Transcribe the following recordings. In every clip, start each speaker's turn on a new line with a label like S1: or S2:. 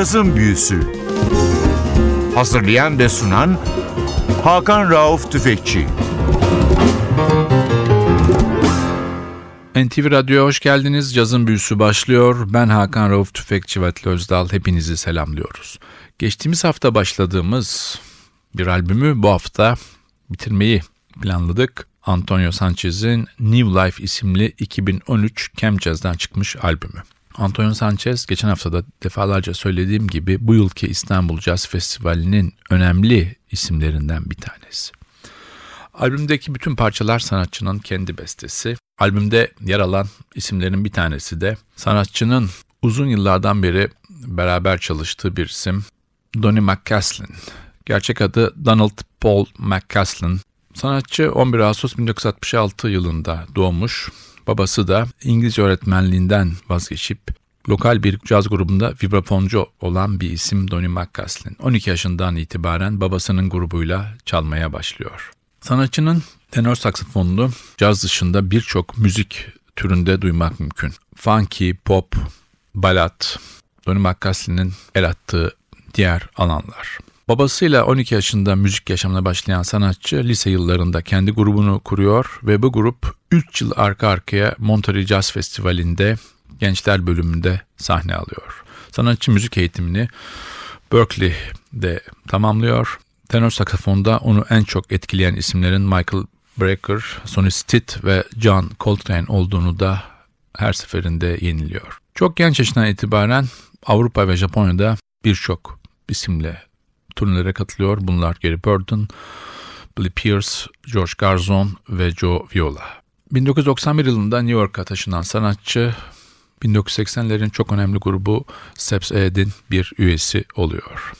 S1: Cazın Büyüsü Hazırlayan ve sunan Hakan Rauf Tüfekçi
S2: NTV Radyo'ya hoş geldiniz. Cazın Büyüsü başlıyor. Ben Hakan Rauf Tüfekçi ve Özdal. Hepinizi selamlıyoruz. Geçtiğimiz hafta başladığımız bir albümü bu hafta bitirmeyi planladık. Antonio Sanchez'in New Life isimli 2013 Camp Jazz'dan çıkmış albümü. Antonio Sanchez geçen haftada defalarca söylediğim gibi bu yılki İstanbul Jazz Festivali'nin önemli isimlerinden bir tanesi. Albümdeki bütün parçalar sanatçının kendi bestesi. Albümde yer alan isimlerin bir tanesi de sanatçının uzun yıllardan beri beraber çalıştığı bir isim Donny McCaslin. Gerçek adı Donald Paul McCaslin. Sanatçı 11 Ağustos 1966 yılında doğmuş. Babası da İngilizce öğretmenliğinden vazgeçip lokal bir caz grubunda vibrafoncu olan bir isim Donny McCaslin. 12 yaşından itibaren babasının grubuyla çalmaya başlıyor. Sanatçının tenor saksafonunu caz dışında birçok müzik türünde duymak mümkün. Funky, pop, balat, Donny McCaslin'in el attığı diğer alanlar. Babasıyla 12 yaşında müzik yaşamına başlayan sanatçı lise yıllarında kendi grubunu kuruyor ve bu grup 3 yıl arka arkaya Monterey Jazz Festivali'nde gençler bölümünde sahne alıyor. Sanatçı müzik eğitimini Berkeley'de tamamlıyor. Tenor saksafonda onu en çok etkileyen isimlerin Michael Brecker, Sonny Stitt ve John Coltrane olduğunu da her seferinde yeniliyor. Çok genç yaşından itibaren Avrupa ve Japonya'da birçok isimle turnelere katılıyor. Bunlar Gary Burton, Billy Pierce, George Garzon ve Joe Viola. 1991 yılında New York'a taşınan sanatçı 1980'lerin çok önemli grubu Steps Ahead'in bir üyesi oluyor.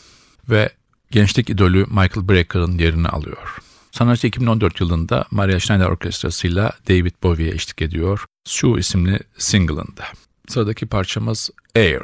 S2: Ve gençlik idolü Michael Breaker'ın yerini alıyor. Sanatçı 2014 yılında Maria Schneider Orkestrası'yla David Bowie'ye eşlik ediyor. Şu isimli single'ında. Sıradaki parçamız Air.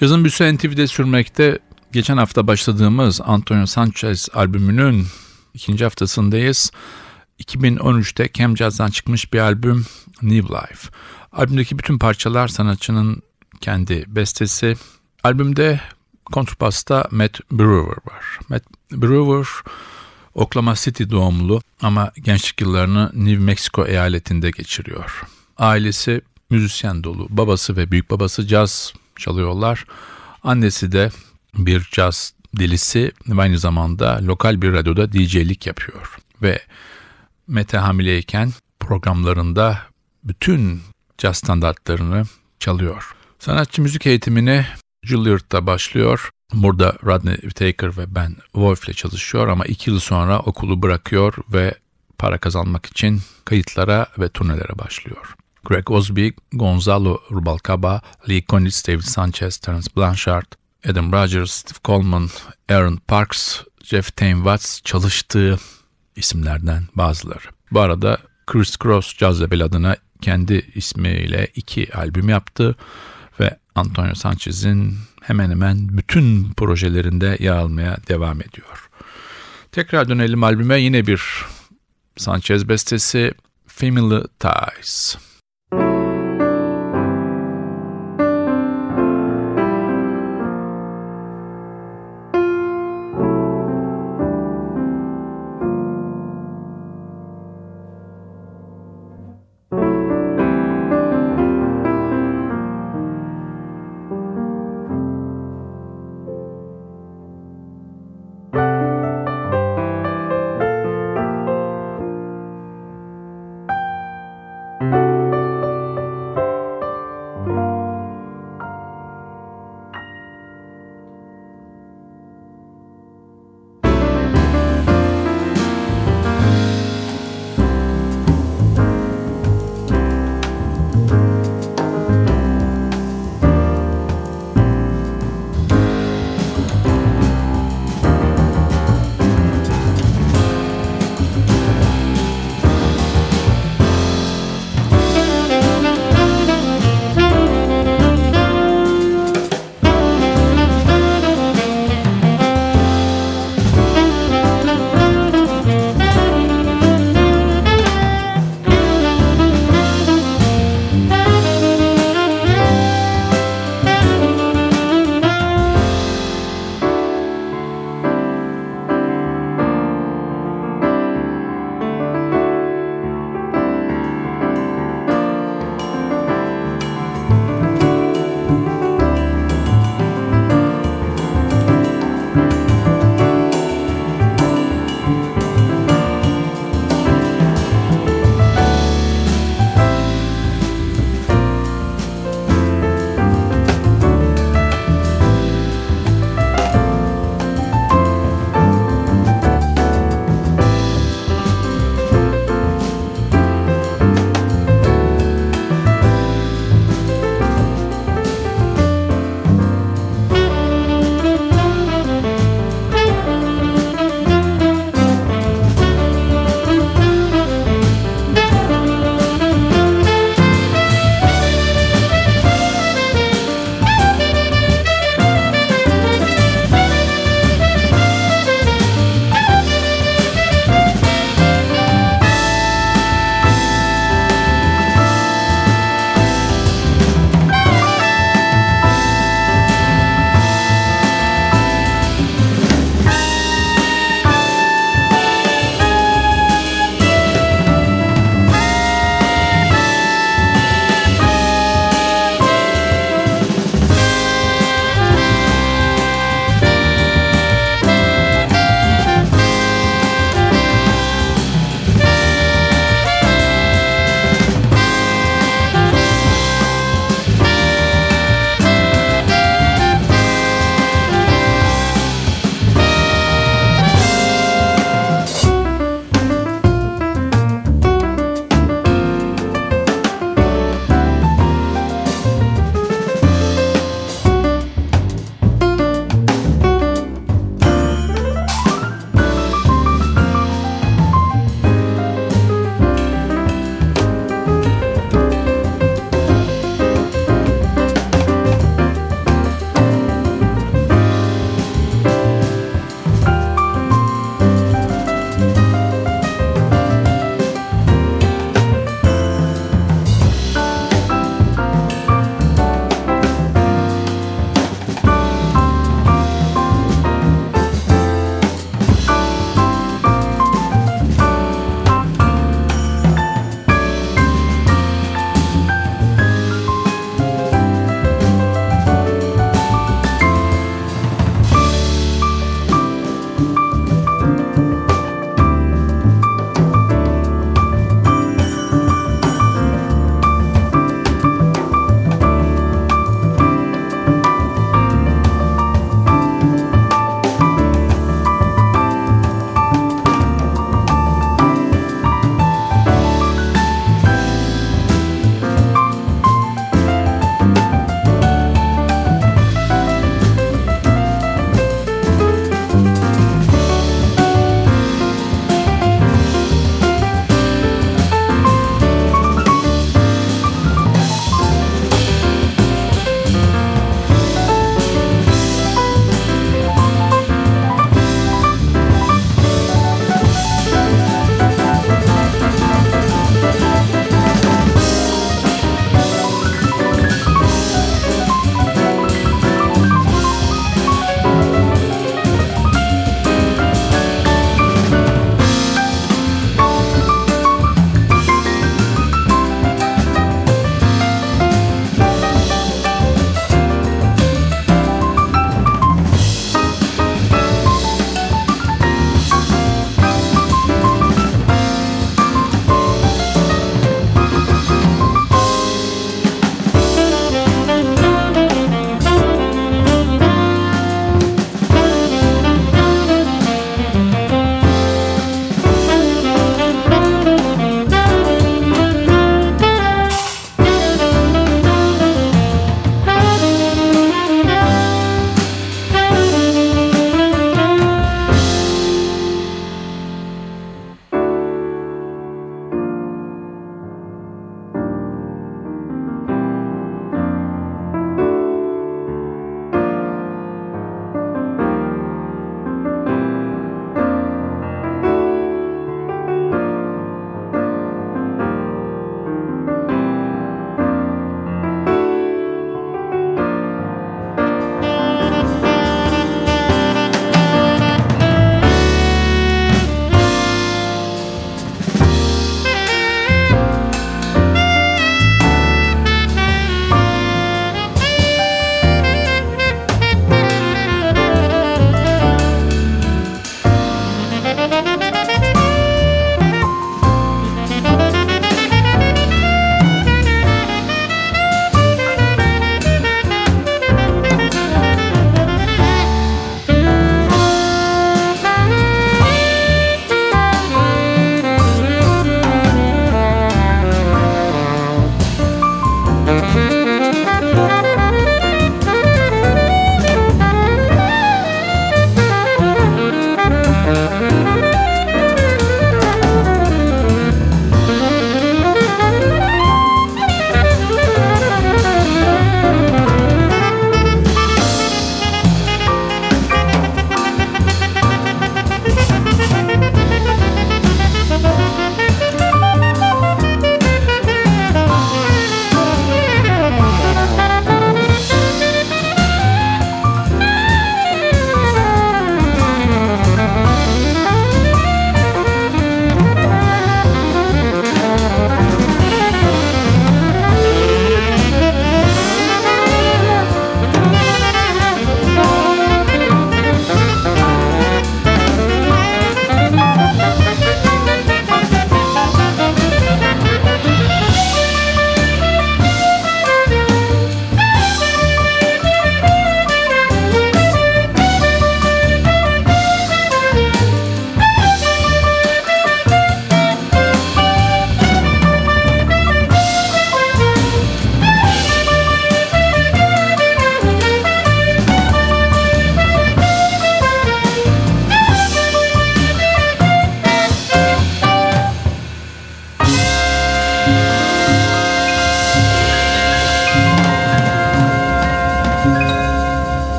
S2: Cazın büyüsü NTV'de sürmekte. Geçen hafta başladığımız Antonio Sanchez albümünün ikinci haftasındayız. 2013'te Cam Jazz'dan çıkmış bir albüm New Life. Albümdeki bütün parçalar sanatçının kendi bestesi. Albümde kontrbasta Matt Brewer var. Matt Brewer Oklahoma City doğumlu ama gençlik yıllarını New Mexico eyaletinde geçiriyor. Ailesi müzisyen dolu. Babası ve büyük babası caz çalıyorlar. Annesi de bir caz delisi ve aynı zamanda lokal bir radyoda DJ'lik yapıyor. Ve Mete hamileyken programlarında bütün caz standartlarını çalıyor. Sanatçı müzik eğitimini Juilliard'da başlıyor. Burada Rodney Whittaker ve Ben Wolf ile çalışıyor ama iki yıl sonra okulu bırakıyor ve para kazanmak için kayıtlara ve turnelere başlıyor. Greg Osby, Gonzalo Rubalcaba, Lee Konitz, David Sanchez, Terence Blanchard, Adam Rogers, Steve Coleman, Aaron Parks, Jeff Tain Watts çalıştığı isimlerden bazıları. Bu arada Chris Cross Jazz Label adına kendi ismiyle iki albüm yaptı ve Antonio Sanchez'in hemen hemen bütün projelerinde yer almaya devam ediyor. Tekrar dönelim albüme yine bir Sanchez bestesi Family Ties.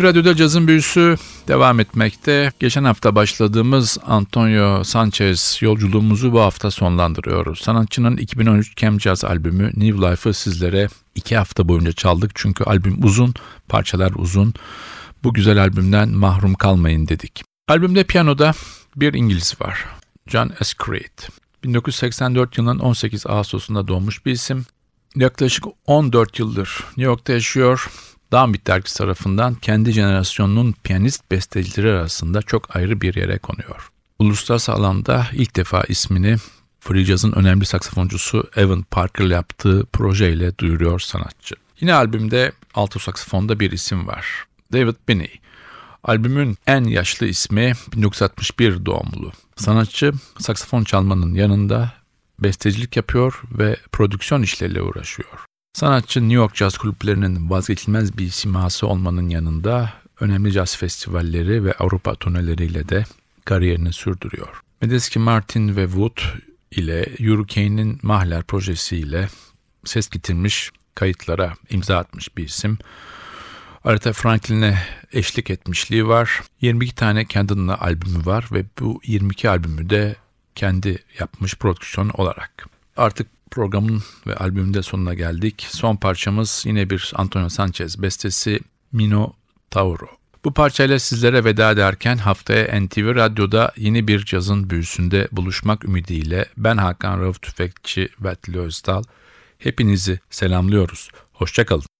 S2: NTV Radyo'da cazın büyüsü devam etmekte. Geçen hafta başladığımız Antonio Sanchez yolculuğumuzu bu hafta sonlandırıyoruz. Sanatçının 2013 Cam Jazz albümü New Life'ı sizlere iki hafta boyunca çaldık. Çünkü albüm uzun, parçalar uzun. Bu güzel albümden mahrum kalmayın dedik. Albümde piyanoda bir İngiliz var. John S. Creed. 1984 yılının 18 Ağustos'unda doğmuş bir isim. Yaklaşık 14 yıldır New York'ta yaşıyor. Downbeat dergisi tarafından kendi jenerasyonunun piyanist bestecileri arasında çok ayrı bir yere konuyor. Uluslararası alanda ilk defa ismini Free Jazz'ın önemli saksafoncusu Evan Parker yaptığı projeyle duyuruyor sanatçı. Yine albümde alto saksafonda bir isim var. David Binney. Albümün en yaşlı ismi 1961 doğumlu. Sanatçı saksafon çalmanın yanında bestecilik yapıyor ve prodüksiyon işleriyle uğraşıyor. Sanatçı New York Jazz kulüplerinin vazgeçilmez bir siması olmanın yanında önemli caz festivalleri ve Avrupa turneleriyle de kariyerini sürdürüyor. Medeski Martin ve Wood ile Hurricane'in Mahler projesiyle ses getirmiş kayıtlara imza atmış bir isim. Aretha Franklin'e eşlik etmişliği var. 22 tane kendi adına albümü var ve bu 22 albümü de kendi yapmış prodüksiyon olarak. Artık programın ve albümün sonuna geldik. Son parçamız yine bir Antonio Sanchez bestesi Mino Tauro. Bu parçayla sizlere veda ederken haftaya NTV Radyo'da yeni bir cazın büyüsünde buluşmak ümidiyle ben Hakan Rauf Tüfekçi ve Özdal hepinizi selamlıyoruz. Hoşçakalın.